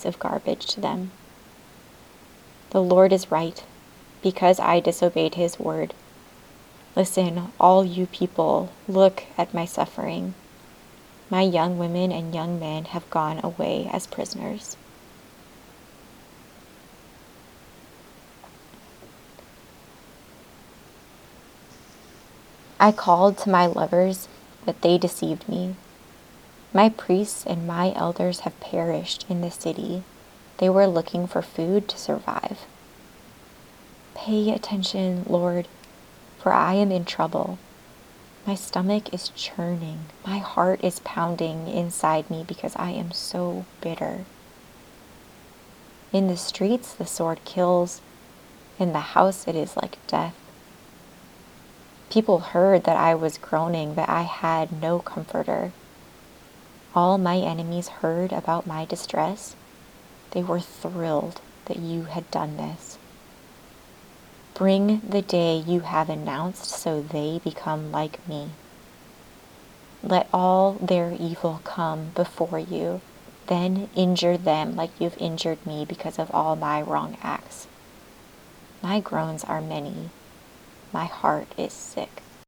piece of garbage to them. The Lord is right, because I disobeyed his word. Listen, all you people, look at my suffering. My young women and young men have gone away as prisoners. I called to my lovers, but they deceived me. My priests and my elders have perished in the city. They were looking for food to survive. Pay attention, Lord, for I am in trouble. My stomach is churning. My heart is pounding inside me because I am so bitter. In the streets, the sword kills. In the house, it is like death. People heard that I was groaning, but I had no comforter. All my enemies heard about my distress. They were thrilled that you had done this. Bring the day you have announced so they become like me. Let all their evil come before you, then injure them like you've injured me because of all my wrong acts. My groans are many, my heart is sick.